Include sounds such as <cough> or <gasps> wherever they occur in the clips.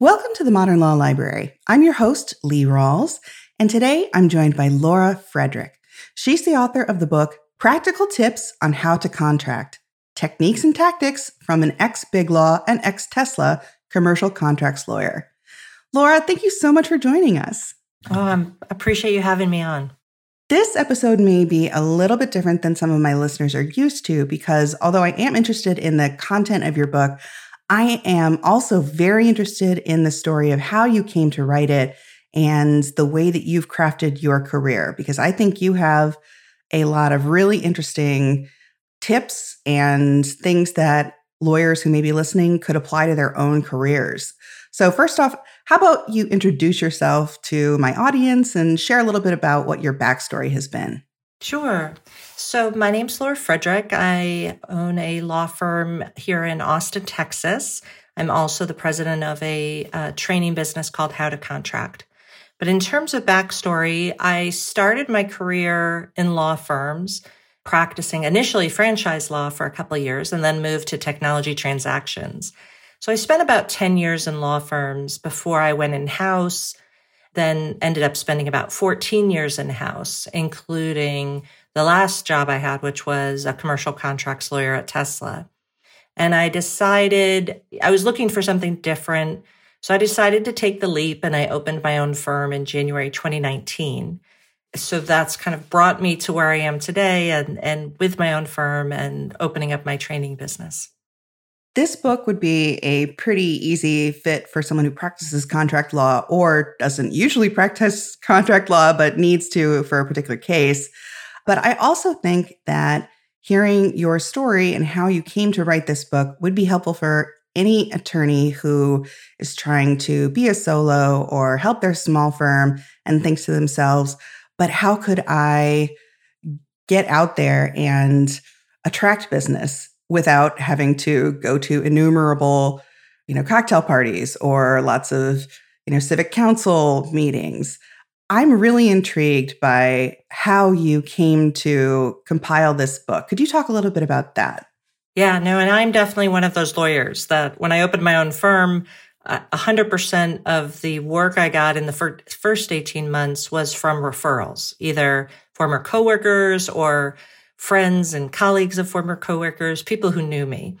Welcome to the Modern Law Library. I'm your host, Lee Rawles, and today I'm joined by Laura Frederick. She's the author of the book Practical Tips on How to Contract Techniques and Tactics from an ex Big Law and ex Tesla commercial contracts lawyer. Laura, thank you so much for joining us. Oh, I appreciate you having me on. This episode may be a little bit different than some of my listeners are used to because although I am interested in the content of your book, I am also very interested in the story of how you came to write it and the way that you've crafted your career, because I think you have a lot of really interesting tips and things that lawyers who may be listening could apply to their own careers. So, first off, how about you introduce yourself to my audience and share a little bit about what your backstory has been? Sure. So, my name's Laura Frederick. I own a law firm here in Austin, Texas. I'm also the president of a uh, training business called How to Contract. But in terms of backstory, I started my career in law firms, practicing initially franchise law for a couple of years and then moved to technology transactions. So I spent about 10 years in law firms before I went in house, then ended up spending about 14 years in house, including the last job I had, which was a commercial contracts lawyer at Tesla. And I decided I was looking for something different. So I decided to take the leap and I opened my own firm in January 2019. So that's kind of brought me to where I am today and, and with my own firm and opening up my training business. This book would be a pretty easy fit for someone who practices contract law or doesn't usually practice <laughs> contract law, but needs to for a particular case. But I also think that hearing your story and how you came to write this book would be helpful for any attorney who is trying to be a solo or help their small firm and thinks to themselves, but how could I get out there and attract business without having to go to innumerable, you know, cocktail parties or lots of, you know, civic council meetings. I'm really intrigued by how you came to compile this book. Could you talk a little bit about that? Yeah, no, and I'm definitely one of those lawyers that when I opened my own firm, uh, 100% of the work I got in the fir- first 18 months was from referrals, either former coworkers or friends and colleagues of former coworkers, people who knew me.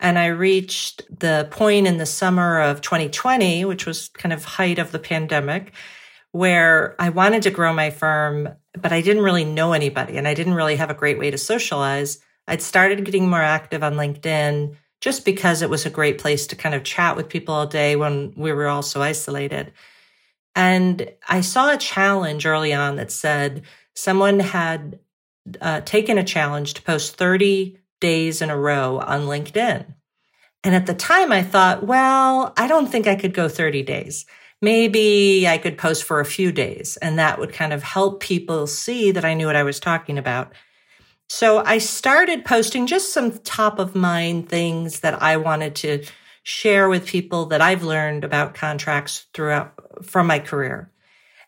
And I reached the point in the summer of 2020, which was kind of height of the pandemic, where I wanted to grow my firm, but I didn't really know anybody and I didn't really have a great way to socialize. I'd started getting more active on LinkedIn just because it was a great place to kind of chat with people all day when we were all so isolated. And I saw a challenge early on that said someone had uh, taken a challenge to post 30 days in a row on LinkedIn. And at the time, I thought, well, I don't think I could go 30 days. Maybe I could post for a few days, and that would kind of help people see that I knew what I was talking about. So I started posting just some top of mind things that I wanted to share with people that I've learned about contracts throughout from my career.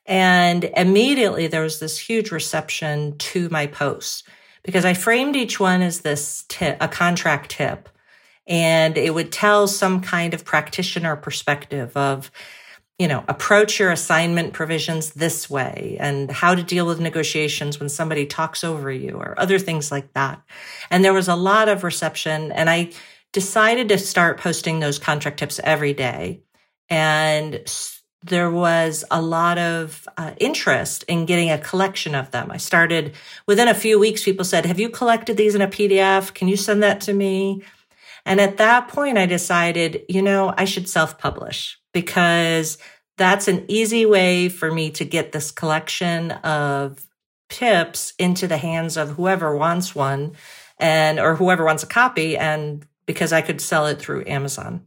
And immediately there was this huge reception to my posts because I framed each one as this tip, a contract tip. And it would tell some kind of practitioner perspective of, you know, approach your assignment provisions this way and how to deal with negotiations when somebody talks over you or other things like that. And there was a lot of reception and I decided to start posting those contract tips every day. And there was a lot of uh, interest in getting a collection of them. I started within a few weeks, people said, Have you collected these in a PDF? Can you send that to me? And at that point, I decided, you know, I should self publish because that's an easy way for me to get this collection of tips into the hands of whoever wants one and or whoever wants a copy and because I could sell it through Amazon.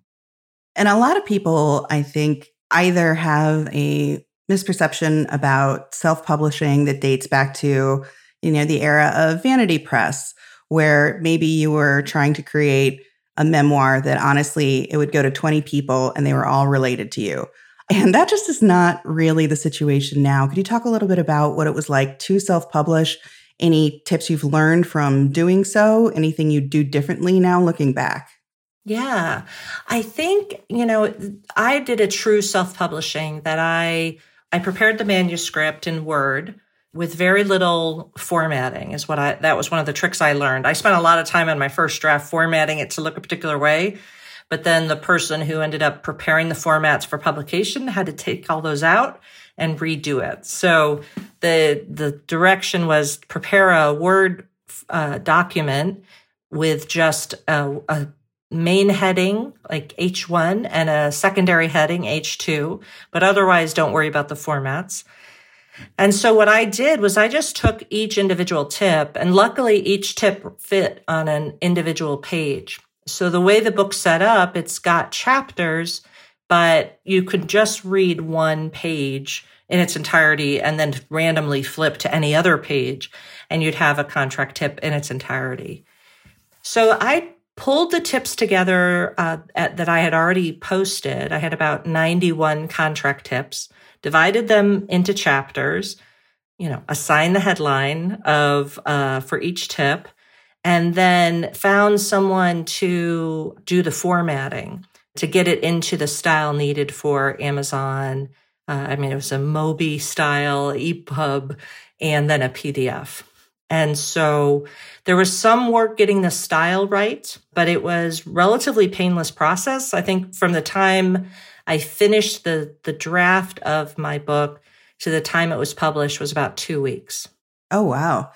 And a lot of people, I think, either have a misperception about self-publishing that dates back to, you know, the era of vanity press, where maybe you were trying to create a memoir that honestly it would go to 20 people and they were all related to you. And that just is not really the situation now. Could you talk a little bit about what it was like to self publish? Any tips you've learned from doing so? Anything you do differently now looking back? Yeah. I think, you know, I did a true self-publishing that I I prepared the manuscript in Word with very little formatting is what I that was one of the tricks I learned. I spent a lot of time on my first draft formatting it to look a particular way, but then the person who ended up preparing the formats for publication had to take all those out and redo it. So the the direction was prepare a Word uh, document with just a, a main heading like H1 and a secondary heading H2, but otherwise don't worry about the formats. And so what I did was I just took each individual tip and luckily each tip fit on an individual page. So the way the book's set up, it's got chapters, but you could just read one page in its entirety and then randomly flip to any other page and you'd have a contract tip in its entirety. So I pulled the tips together uh, at, that I had already posted. I had about 91 contract tips, divided them into chapters, you know, assigned the headline of uh, for each tip, and then found someone to do the formatting to get it into the style needed for Amazon. Uh, I mean, it was a Mobi style EPUB and then a PDF. And so there was some work getting the style right, but it was relatively painless process. I think from the time I finished the, the draft of my book to the time it was published was about two weeks. Oh, wow.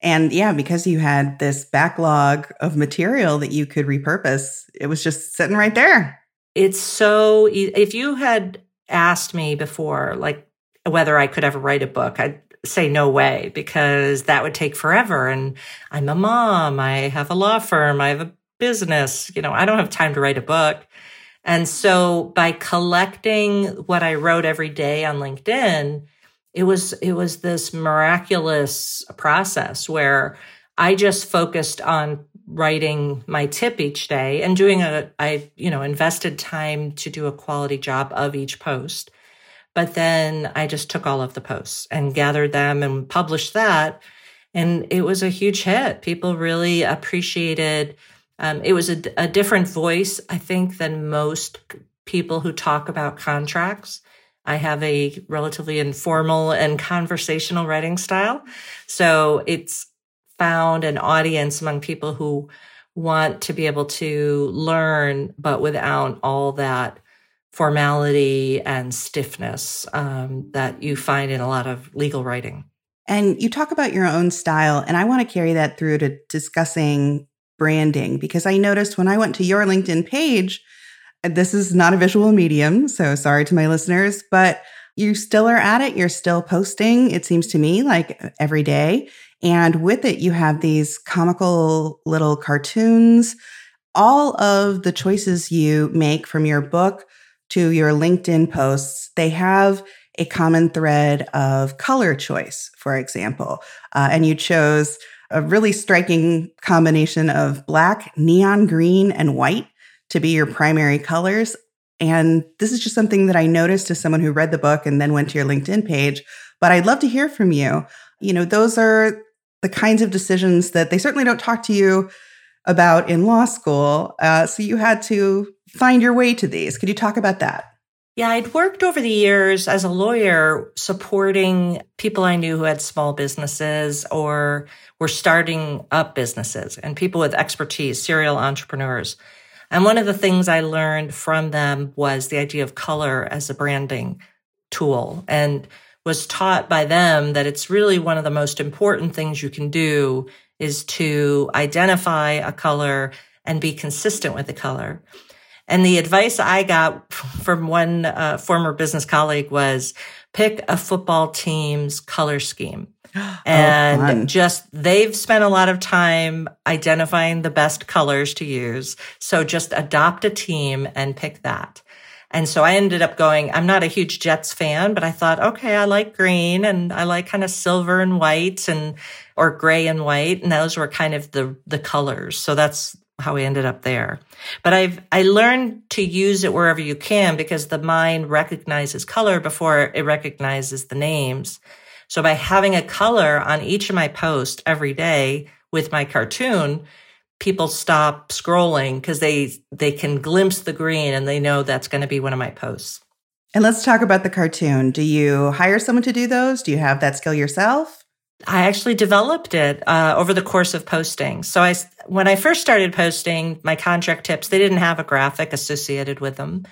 And yeah, because you had this backlog of material that you could repurpose, it was just sitting right there. It's so, if you had asked me before, like whether I could ever write a book, I'd say no way because that would take forever. And I'm a mom, I have a law firm, I have a business, you know, I don't have time to write a book. And so by collecting what I wrote every day on LinkedIn, it was it was this miraculous process where I just focused on writing my tip each day and doing a I you know invested time to do a quality job of each post but then I just took all of the posts and gathered them and published that. And it was a huge hit. People really appreciated um, it was a, a different voice, I think, than most people who talk about contracts. I have a relatively informal and conversational writing style. So it's found an audience among people who want to be able to learn, but without all that formality and stiffness um, that you find in a lot of legal writing. And you talk about your own style, and I want to carry that through to discussing branding because I noticed when I went to your LinkedIn page, this is not a visual medium, so sorry to my listeners, but you still are at it. You're still posting, it seems to me, like every day. And with it, you have these comical little cartoons. All of the choices you make from your book to your LinkedIn posts, they have a common thread of color choice, for example. Uh, and you chose a really striking combination of black, neon green, and white to be your primary colors. And this is just something that I noticed as someone who read the book and then went to your LinkedIn page. But I'd love to hear from you. You know, those are the kinds of decisions that they certainly don't talk to you about in law school. Uh, so you had to find your way to these. Could you talk about that? Yeah, I'd worked over the years as a lawyer supporting people I knew who had small businesses or were starting up businesses and people with expertise, serial entrepreneurs. And one of the things I learned from them was the idea of color as a branding tool and was taught by them that it's really one of the most important things you can do is to identify a color and be consistent with the color. And the advice I got from one uh, former business colleague was pick a football team's color scheme. <gasps> Oh, and oh, just they've spent a lot of time identifying the best colors to use. So just adopt a team and pick that. And so I ended up going, I'm not a huge Jets fan, but I thought, okay, I like green and I like kind of silver and white and, or gray and white. And those were kind of the, the colors. So that's how we ended up there. But I've I learned to use it wherever you can because the mind recognizes color before it recognizes the names. So by having a color on each of my posts every day with my cartoon, people stop scrolling because they they can glimpse the green and they know that's going to be one of my posts. And let's talk about the cartoon. Do you hire someone to do those? Do you have that skill yourself? I actually developed it uh, over the course of posting. So I, when I first started posting my contract tips, they didn't have a graphic associated with them.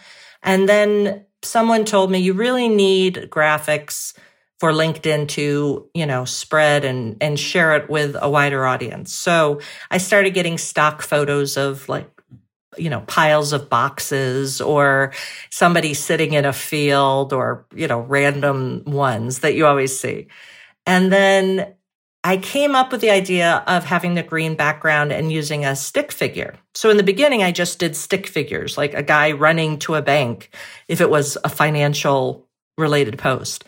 And then someone told me you really need graphics for LinkedIn to, you know, spread and, and share it with a wider audience. So I started getting stock photos of like, you know, piles of boxes or somebody sitting in a field or, you know, random ones that you always see. And then I came up with the idea of having the green background and using a stick figure. So in the beginning, I just did stick figures, like a guy running to a bank if it was a financial related post.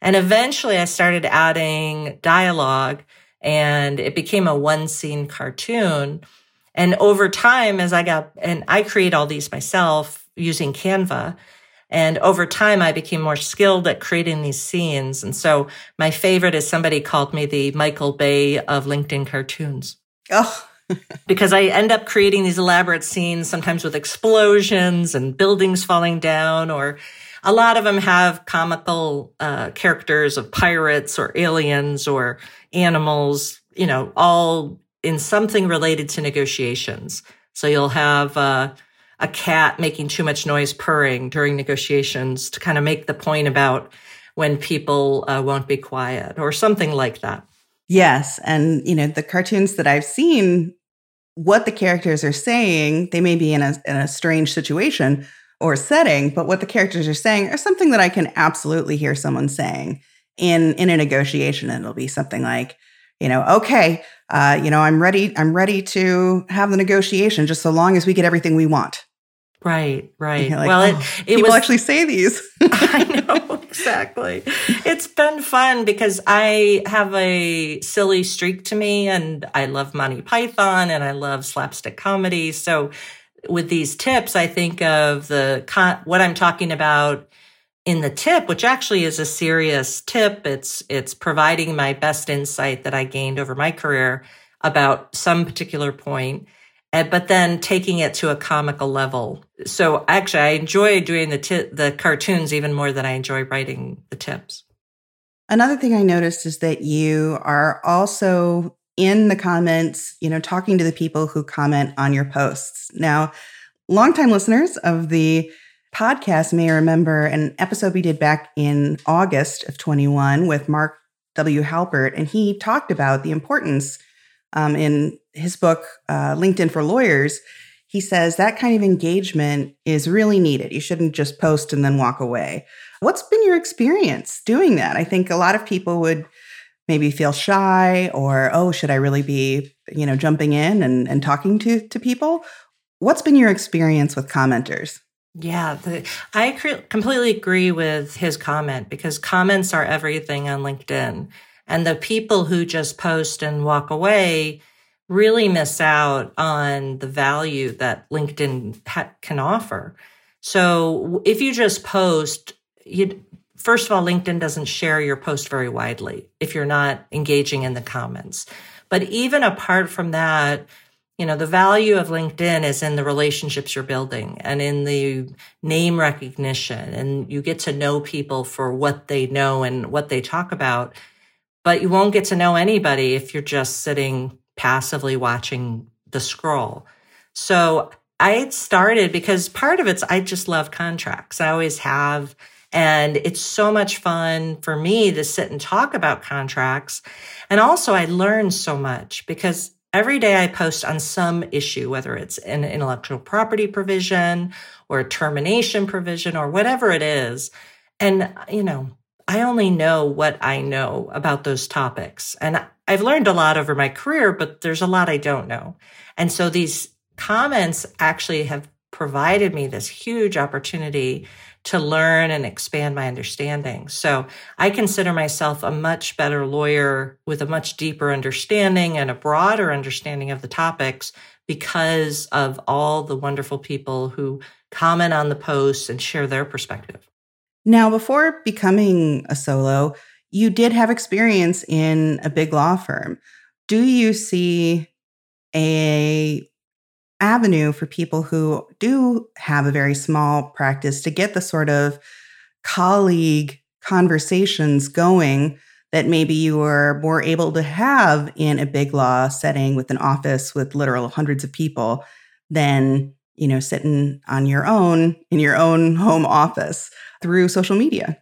And eventually I started adding dialogue and it became a one scene cartoon. And over time, as I got, and I create all these myself using Canva. And over time, I became more skilled at creating these scenes. And so my favorite is somebody called me the Michael Bay of LinkedIn cartoons. Oh. <laughs> because I end up creating these elaborate scenes, sometimes with explosions and buildings falling down, or a lot of them have comical uh, characters of pirates or aliens or animals, you know, all in something related to negotiations. So you'll have uh, a cat making too much noise purring during negotiations to kind of make the point about when people uh, won't be quiet or something like that. Yes. And, you know, the cartoons that I've seen, what the characters are saying, they may be in a, in a strange situation, or setting, but what the characters are saying are something that I can absolutely hear someone saying in in a negotiation. And it'll be something like, you know, okay, uh, you know, I'm ready, I'm ready to have the negotiation just so long as we get everything we want. Right, right. Like, well, oh, it, it people was, actually say these. <laughs> I know exactly. It's been fun because I have a silly streak to me, and I love Monty Python, and I love slapstick comedy. So with these tips, I think of the what I'm talking about in the tip, which actually is a serious tip. It's it's providing my best insight that I gained over my career about some particular point, point. but then taking it to a comical level. So actually, I enjoy doing the t- the cartoons even more than I enjoy writing the tips. Another thing I noticed is that you are also in the comments, you know, talking to the people who comment on your posts. Now, longtime listeners of the podcast may remember an episode we did back in August of 21 with Mark W. Halpert, and he talked about the importance um, in his book, uh, LinkedIn for Lawyers. He says that kind of engagement is really needed. You shouldn't just post and then walk away. What's been your experience doing that? I think a lot of people would maybe feel shy or oh should i really be you know jumping in and, and talking to to people what's been your experience with commenters yeah the, i completely agree with his comment because comments are everything on linkedin and the people who just post and walk away really miss out on the value that linkedin ha- can offer so if you just post you first of all, LinkedIn doesn't share your post very widely if you're not engaging in the comments. But even apart from that, you know, the value of LinkedIn is in the relationships you're building and in the name recognition. And you get to know people for what they know and what they talk about. But you won't get to know anybody if you're just sitting passively watching the scroll. So I started because part of it's I just love contracts. I always have. And it's so much fun for me to sit and talk about contracts. And also, I learn so much because every day I post on some issue, whether it's an intellectual property provision or a termination provision or whatever it is. And, you know, I only know what I know about those topics. And I've learned a lot over my career, but there's a lot I don't know. And so these comments actually have provided me this huge opportunity to learn and expand my understanding. So I consider myself a much better lawyer with a much deeper understanding and a broader understanding of the topics because of all the wonderful people who comment on the posts and share their perspective. Now, before becoming a solo, you did have experience in a big law firm. Do you see a avenue for people who do have a very small practice to get the sort of colleague conversations going that maybe you were more able to have in a big law setting with an office with literal hundreds of people than you know sitting on your own in your own <laughs> home office through social media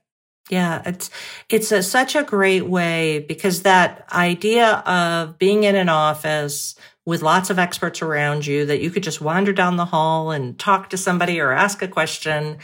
yeah, it's it's a, such a great way because that idea of being in an office with lots of experts around you that you could just wander down the hall and talk to somebody or ask a question,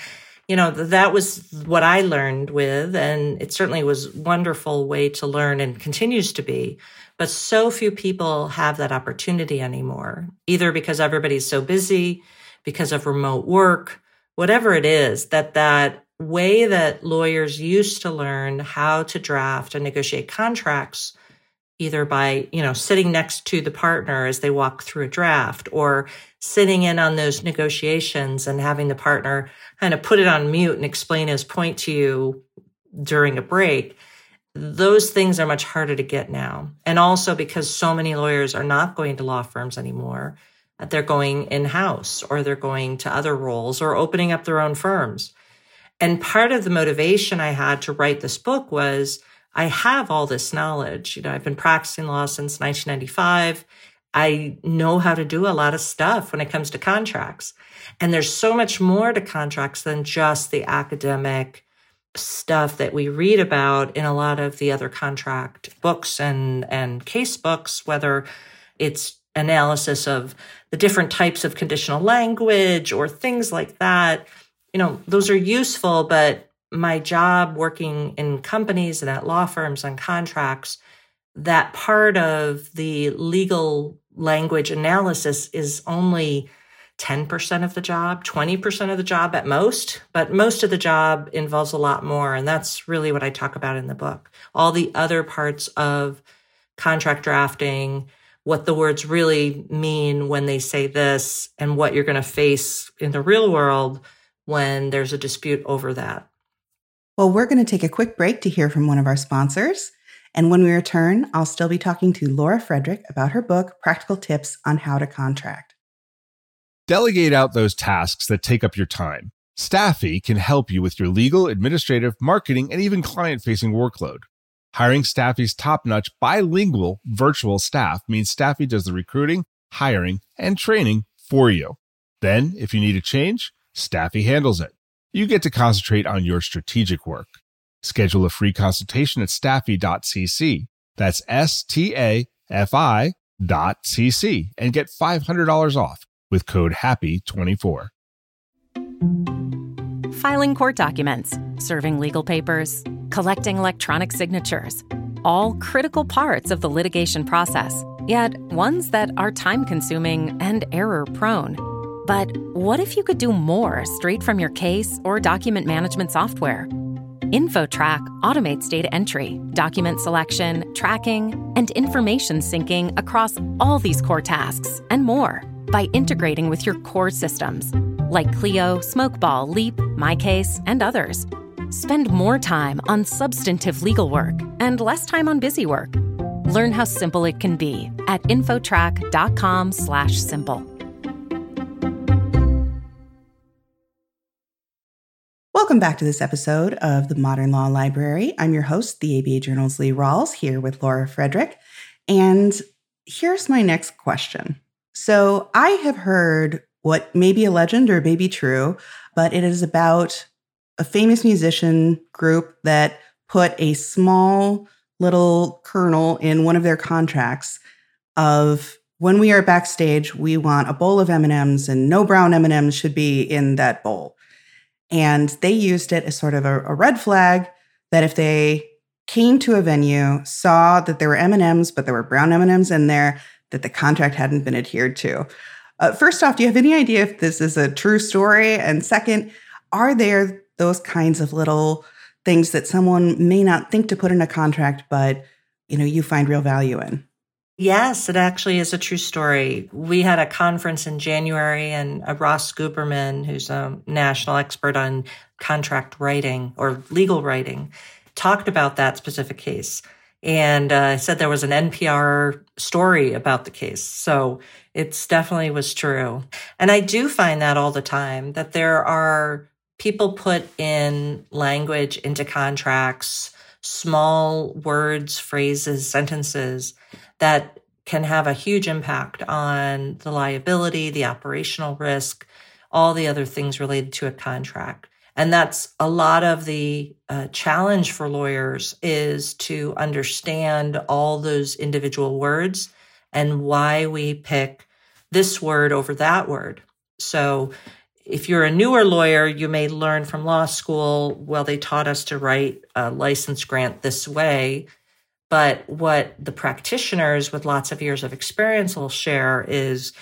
you know, that was what I learned with and it certainly was wonderful way to learn and continues to be. But so few people have that opportunity anymore, either because everybody's so busy, because of remote work, whatever it is that that way that lawyers used to learn how to draft and negotiate contracts either by you know sitting next to the partner as they walk through a draft or sitting in on those negotiations and having the partner kind of put it on mute and explain his point to you during a break. Those things are much harder to get now. And also because so many lawyers are not going to law firms anymore they're going in house or they're going to other roles or opening up their own firms and part of the motivation I had to write this book was I have all this knowledge. You know, I've been practicing law since 1995. I know how to do a lot of stuff when it comes to contracts. And there's so much more to contracts than just the academic stuff that we read about in a lot of the other contract books and, and case books, whether it's analysis of the different types of conditional language or things like that you know, those are useful, but my job working in companies and at law firms on contracts, that part of the legal language analysis is only 10% of the job, 20% of the job at most, but most of the job involves a lot more. And that's really what I talk about in the book. All the other parts of contract drafting, what the words really mean when they say this, and what you're going to face in the real world when there's a dispute over that. Well, we're going to take a quick break to hear from one of our sponsors. And when we return, I'll still be talking to Laura Frederick about her book, Practical Tips on How to Contract. Delegate out those tasks that take up your time. Staffy can help you with your legal, administrative, marketing, and even client facing workload. Hiring Staffy's top notch bilingual virtual staff means Staffy does the recruiting, hiring, and training for you. Then, if you need a change, Staffy handles it. You get to concentrate on your strategic work. Schedule a free consultation at staffy.cc. That's S T A F I dot cc and get $500 off with code HAPPY24. Filing court documents, serving legal papers, collecting electronic signatures, all critical parts of the litigation process, yet ones that are time consuming and error prone. But what if you could do more straight from your case or document management software? InfoTrack automates data entry, document selection, tracking, and information syncing across all these core tasks and more by integrating with your core systems like Clio, Smokeball, Leap, MyCase, and others. Spend more time on substantive legal work and less time on busy work. Learn how simple it can be at infotrack.com/simple. Welcome back to this episode of the Modern Law Library. I'm your host, the ABA Journal's Lee Rawles, here with Laura Frederick. And here's my next question. So I have heard what may be a legend or may be true, but it is about a famous musician group that put a small little kernel in one of their contracts of when we are backstage, we want a bowl of M&Ms and no brown M&Ms should be in that bowl. And they used it as sort of a, a red flag that if they came to a venue, saw that there were M&Ms, but there were brown M&Ms in there, that the contract hadn't been adhered to. Uh, first off, do you have any idea if this is a true story? And second, are there those kinds of little things that someone may not think to put in a contract, but you know you find real value in? Yes, it actually is a true story. We had a conference in January, and uh, Ross Guberman, who's a national expert on contract writing or legal writing, talked about that specific case. And uh, said there was an NPR story about the case. So it's definitely was true. And I do find that all the time that there are people put in language into contracts, small words, phrases, sentences that can have a huge impact on the liability, the operational risk, all the other things related to a contract. And that's a lot of the uh, challenge for lawyers is to understand all those individual words and why we pick this word over that word. So if you're a newer lawyer, you may learn from law school, well, they taught us to write a license grant this way. But what the practitioners with lots of years of experience will share is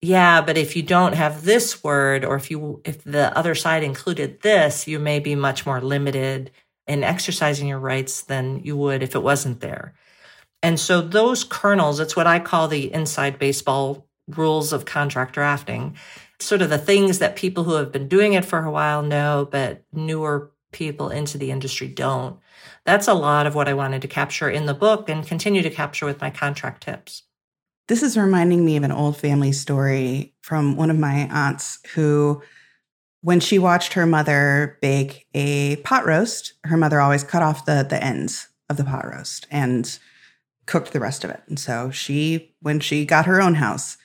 yeah, but if you don't have this word, or if you, if the other side included this, you may be much more limited in exercising your rights than you would if it wasn't there. And so those kernels, it's what I call the inside baseball rules of contract drafting, sort of the things that people who have been doing it for a while know, but newer people into the industry don't. That's a lot of what I wanted to capture in the book and continue to capture with my contract tips. This is reminding me of an old family story from one of my aunts who, when she watched her mother bake a pot roast, her mother always cut off the, the ends of the pot roast and cooked the rest of it. And so she, when she got her own house,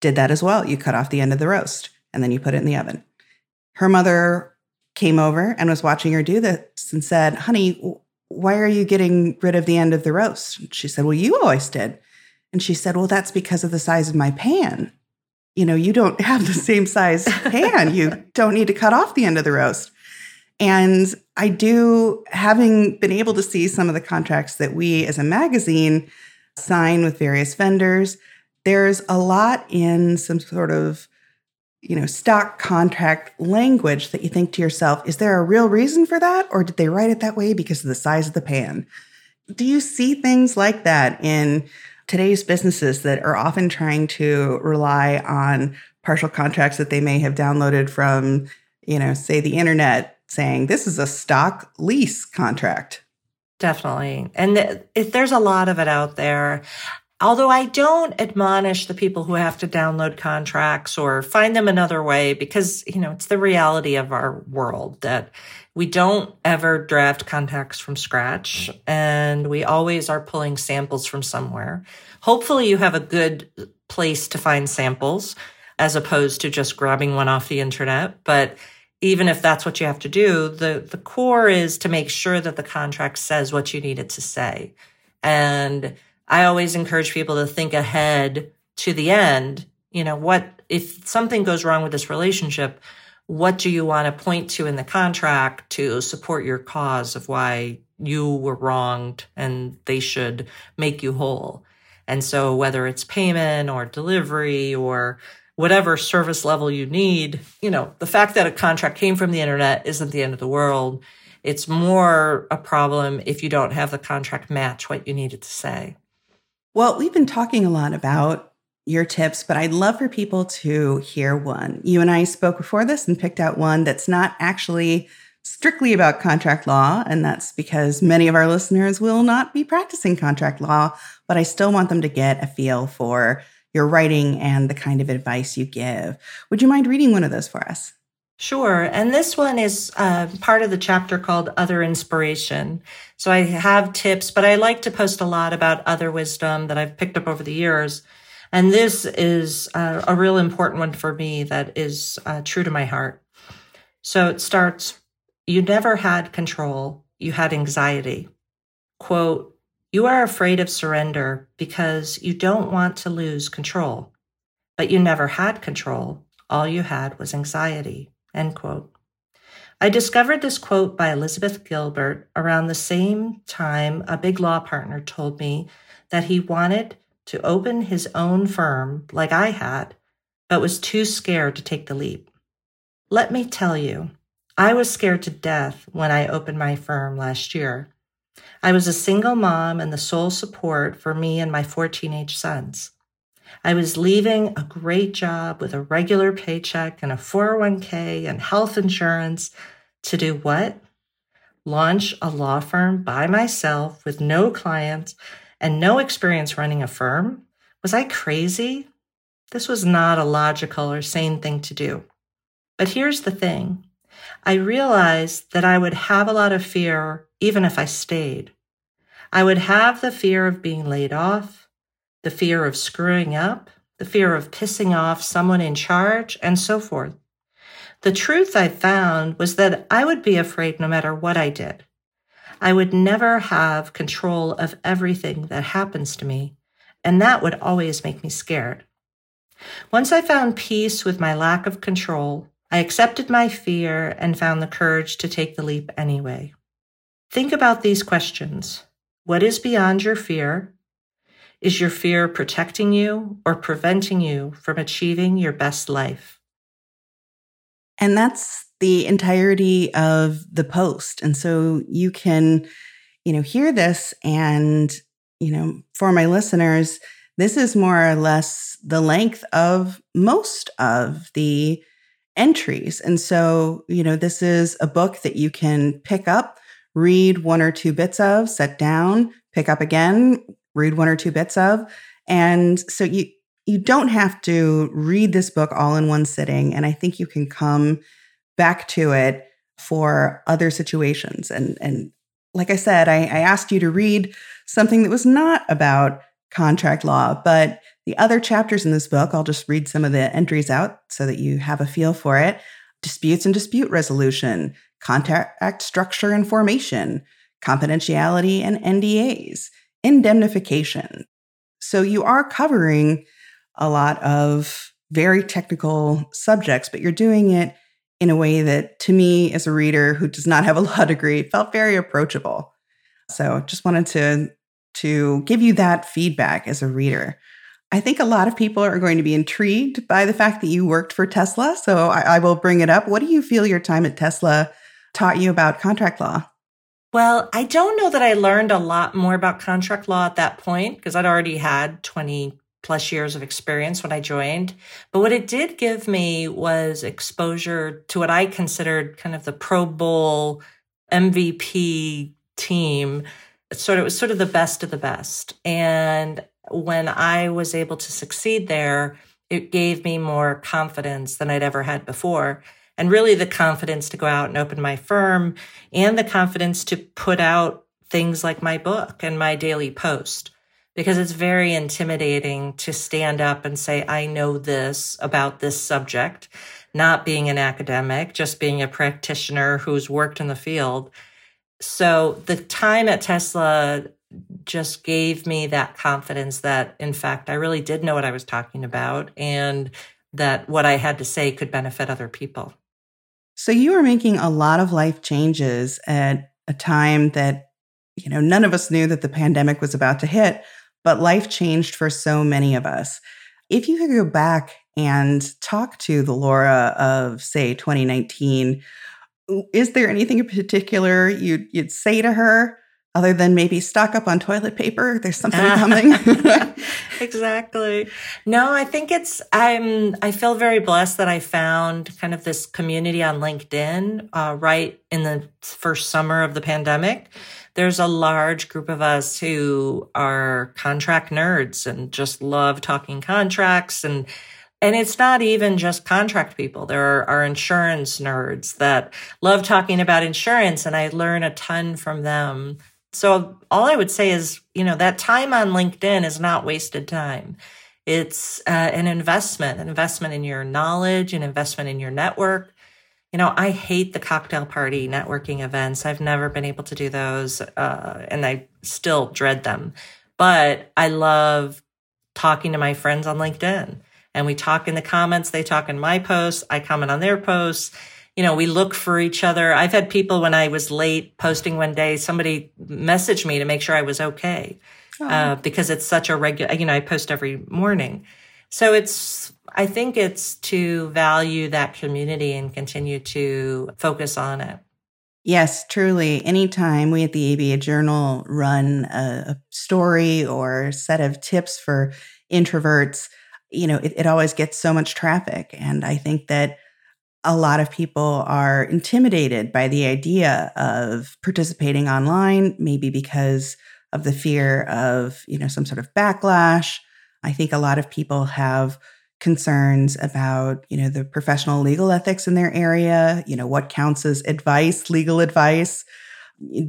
did that as well. You cut off the end of the roast and then you put it in the oven. Her mother came over and was watching her do this and said, Honey, why are you getting rid of the end of the roast? She said, Well, you always did. And she said, Well, that's because of the size of my pan. You know, you don't <laughs> have the same size pan. You don't need to cut off the end of the roast. And I do, having been able to see some of the contracts that we as a magazine sign with various vendors, there's a lot in some sort of you know stock contract language that you think to yourself is there a real reason for that or did they write it that way because of the size of the pan do you see things like that in today's businesses that are often trying to rely on partial contracts that they may have downloaded from, you know, say the internet saying this is a stock lease contract. Definitely. And th- there's a lot of it out there. Although I don't admonish the people who have to download contracts or find them another way because, you know, it's the reality of our world that we don't ever draft contracts from scratch and we always are pulling samples from somewhere. Hopefully you have a good place to find samples as opposed to just grabbing one off the internet. But even if that's what you have to do, the, the core is to make sure that the contract says what you need it to say. And I always encourage people to think ahead to the end. You know, what if something goes wrong with this relationship? What do you want to point to in the contract to support your cause of why you were wronged and they should make you whole? And so whether it's payment or delivery or whatever service level you need, you know, the fact that a contract came from the internet isn't the end of the world. It's more a problem if you don't have the contract match what you needed to say. Well, we've been talking a lot about your tips, but I'd love for people to hear one. You and I spoke before this and picked out one that's not actually strictly about contract law, and that's because many of our listeners will not be practicing contract law, but I still want them to get a feel for your writing and the kind of advice you give. Would you mind reading one of those for us? Sure. And this one is uh, part of the chapter called Other Inspiration. So I have tips, but I like to post a lot about other wisdom that I've picked up over the years. And this is uh, a real important one for me that is uh, true to my heart. So it starts You never had control, you had anxiety. Quote, You are afraid of surrender because you don't want to lose control, but you never had control. All you had was anxiety. End quote. I discovered this quote by Elizabeth Gilbert around the same time a big law partner told me that he wanted to open his own firm like I had, but was too scared to take the leap. Let me tell you, I was scared to death when I opened my firm last year. I was a single mom and the sole support for me and my four teenage sons. I was leaving a great job with a regular paycheck and a 401k and health insurance to do what? launch a law firm by myself with no clients and no experience running a firm? Was I crazy? This was not a logical or sane thing to do. But here's the thing I realized that I would have a lot of fear even if I stayed. I would have the fear of being laid off, the fear of screwing up, the fear of pissing off someone in charge, and so forth. The truth I found was that I would be afraid no matter what I did. I would never have control of everything that happens to me, and that would always make me scared. Once I found peace with my lack of control, I accepted my fear and found the courage to take the leap anyway. Think about these questions. What is beyond your fear? Is your fear protecting you or preventing you from achieving your best life? And that's the entirety of the post. And so you can, you know, hear this and, you know, for my listeners, this is more or less the length of most of the entries. And so, you know, this is a book that you can pick up, read one or two bits of, set down, pick up again, read one or two bits of. And so you you don't have to read this book all in one sitting and I think you can come back to it for other situations and and like I said, I, I asked you to read something that was not about contract law, but the other chapters in this book, I'll just read some of the entries out so that you have a feel for it. Disputes and dispute resolution, contract structure and formation, confidentiality and NDAs, indemnification. So you are covering a lot of very technical subjects, but you're doing it in a way that to me as a reader who does not have a <laughs> law degree felt very approachable. So just wanted to to give you that feedback as a reader. I think a lot of people are going to be intrigued by the fact that you worked for Tesla. So I, I, will bring it up. What do you feel your time at Tesla taught you about contract law? Well, I don't know that I learned a lot more about contract law at that point because I'd already had 20 plus years of experience when I joined. But what it did give me was exposure to what I considered kind of the Pro Bowl MVP team. Sort of, it was sort of the best of the best. And when I was able to succeed there, it gave me more confidence than I'd ever had before. And really the confidence to go out and open my firm and the confidence to put out things like my book and my daily post because it's very intimidating to stand up and say, I know this about this subject, not being an academic, just being a practitioner who's worked in the field. So the time at Tesla just gave me that confidence that, in fact, I really did know what I was talking about and that what I had to say could benefit other people. So you were making a lot of life changes at a time that, you know, none of us knew that the pandemic was about to hit, but life changed for so many of us. If you could go back and talk to the Laura of, say, 2019, is there anything in particular you'd, you'd say to her other than maybe stock up on toilet paper there's something coming. <laughs> <laughs> Exactly. No i think it's i'm i feel very blessed that i found kind of this community on linkedin uh, right in the first summer of the pandemic. There's a large group of us who are contract nerds and just love talking contracts and and it's not even just contract people. There are, are, insurance nerds that love talking about insurance, and I learn a ton from them so all I would say is, you know, that time on LinkedIn is not wasted time. It's uh, an investment, an investment in your knowledge, an investment in your network. You know, I hate the cocktail party networking events. I've never been able to do those, uh, and I still dread them. But I love talking to my friends on LinkedIn. And we talk in the comments, they talk in my posts, I comment on their posts you know, we look for each other. I've had people when I was late posting one day, somebody messaged me to make sure I was okay oh. uh, because it's such a regular, you know, I post every morning. So it's, I think it's to value that community and continue to focus on it. Yes, truly. Anytime we at the ABA Journal run a, a story or set of tips for introverts, you know, it, it always gets so much traffic. And I think that a lot of people are intimidated by the idea of participating online, maybe because of the fear of, you know, some sort of backlash. I think a lot of people have concerns about, you know, the professional legal ethics in their area, you know, what counts as advice, legal advice.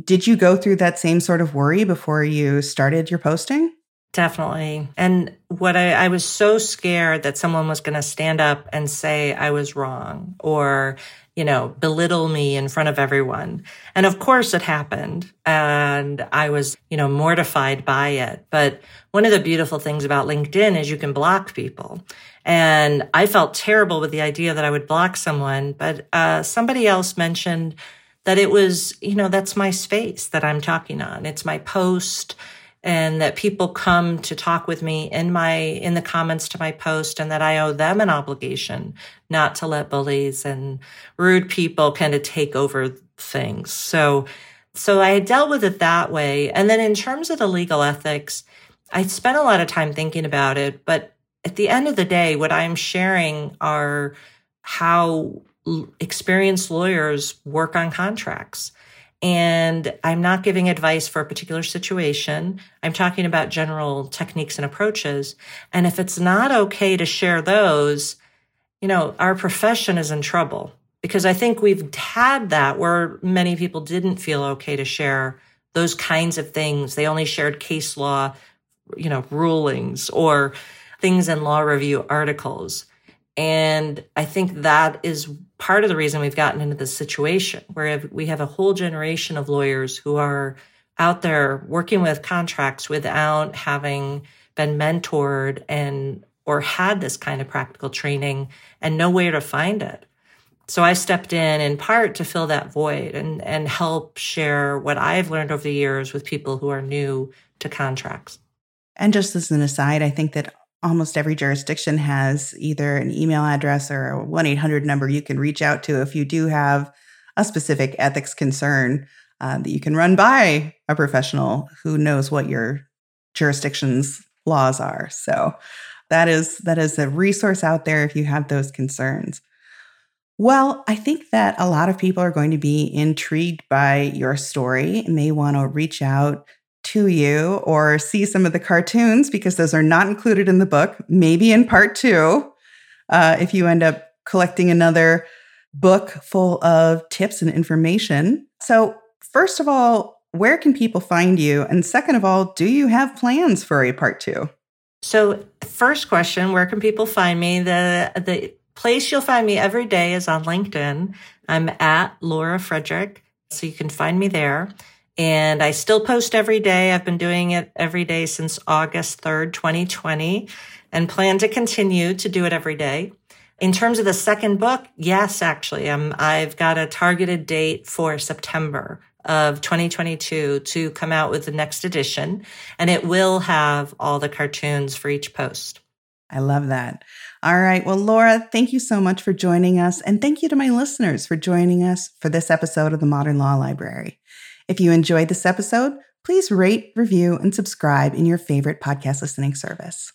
Did you go through that same sort of worry before you started your posting? Definitely. And what I, I was so scared that someone was going to stand up and say I was wrong or, you know, belittle me in front of everyone. And of course it happened. And I was, you know, mortified by it. But one of the beautiful things about LinkedIn is you can block people. And I felt terrible with the idea that I would block someone. But uh, somebody else mentioned that it was, you know, that's my space that I'm talking on. It's my post and that people come to talk with me in my in the comments to my post and that I owe them an obligation not to let bullies and rude people kind of take over things. So so I dealt with it that way. And then in terms of the legal ethics, I spent a lot of time thinking about it, but at the end of the day what I'm sharing are how experienced lawyers work on contracts and I'm not giving advice for a particular situation. I'm talking about general techniques and approaches. And if it's not okay to share those, you know, our profession is in trouble because I think we've had that where many people didn't feel okay to share those kinds of things. They only shared case law, you know, rulings or things in law review articles. And I think that is part of the reason we've gotten into this situation where we have a whole generation of lawyers who are out there working with contracts without having been mentored and or had this kind of practical training and know where to find it. So I stepped in in part to fill that void and, and help share what I've learned over the years with people who are new to contracts. And just as an aside, I think that almost every jurisdiction has either an email address or a 1 800 number you can reach out to if you do have a specific ethics concern uh, that you can run by a professional who knows what your jurisdiction's laws are. So that is that is a resource out there if you have those concerns. Well, I think that a lot of people are going to be intrigued by your story and may want to reach out to you or see some of the cartoons because those are not included in the book, maybe in part two, uh, if you end up collecting another book full of tips and information. So, first of all, where can people find you? And second of all, do you have plans for a part two? So, first question, where can people find me? The the place you'll find me every day is on LinkedIn. I'm at Laura Frederick, so you can find me there. And I still post every day. I've been doing it every day since August 3rd, 2020, and plan to continue to do it every day. In terms of the second book, yes, actually, um, I've got a targeted date for September of 2022 to come out with the next edition, and it will have all the cartoons for each post. I love that. All right. Well, Laura, thank you so much for joining us. And thank you to my listeners for joining us for this episode of the Modern Law Library. If you enjoyed this episode, please rate, review, and subscribe in your favorite podcast listening service.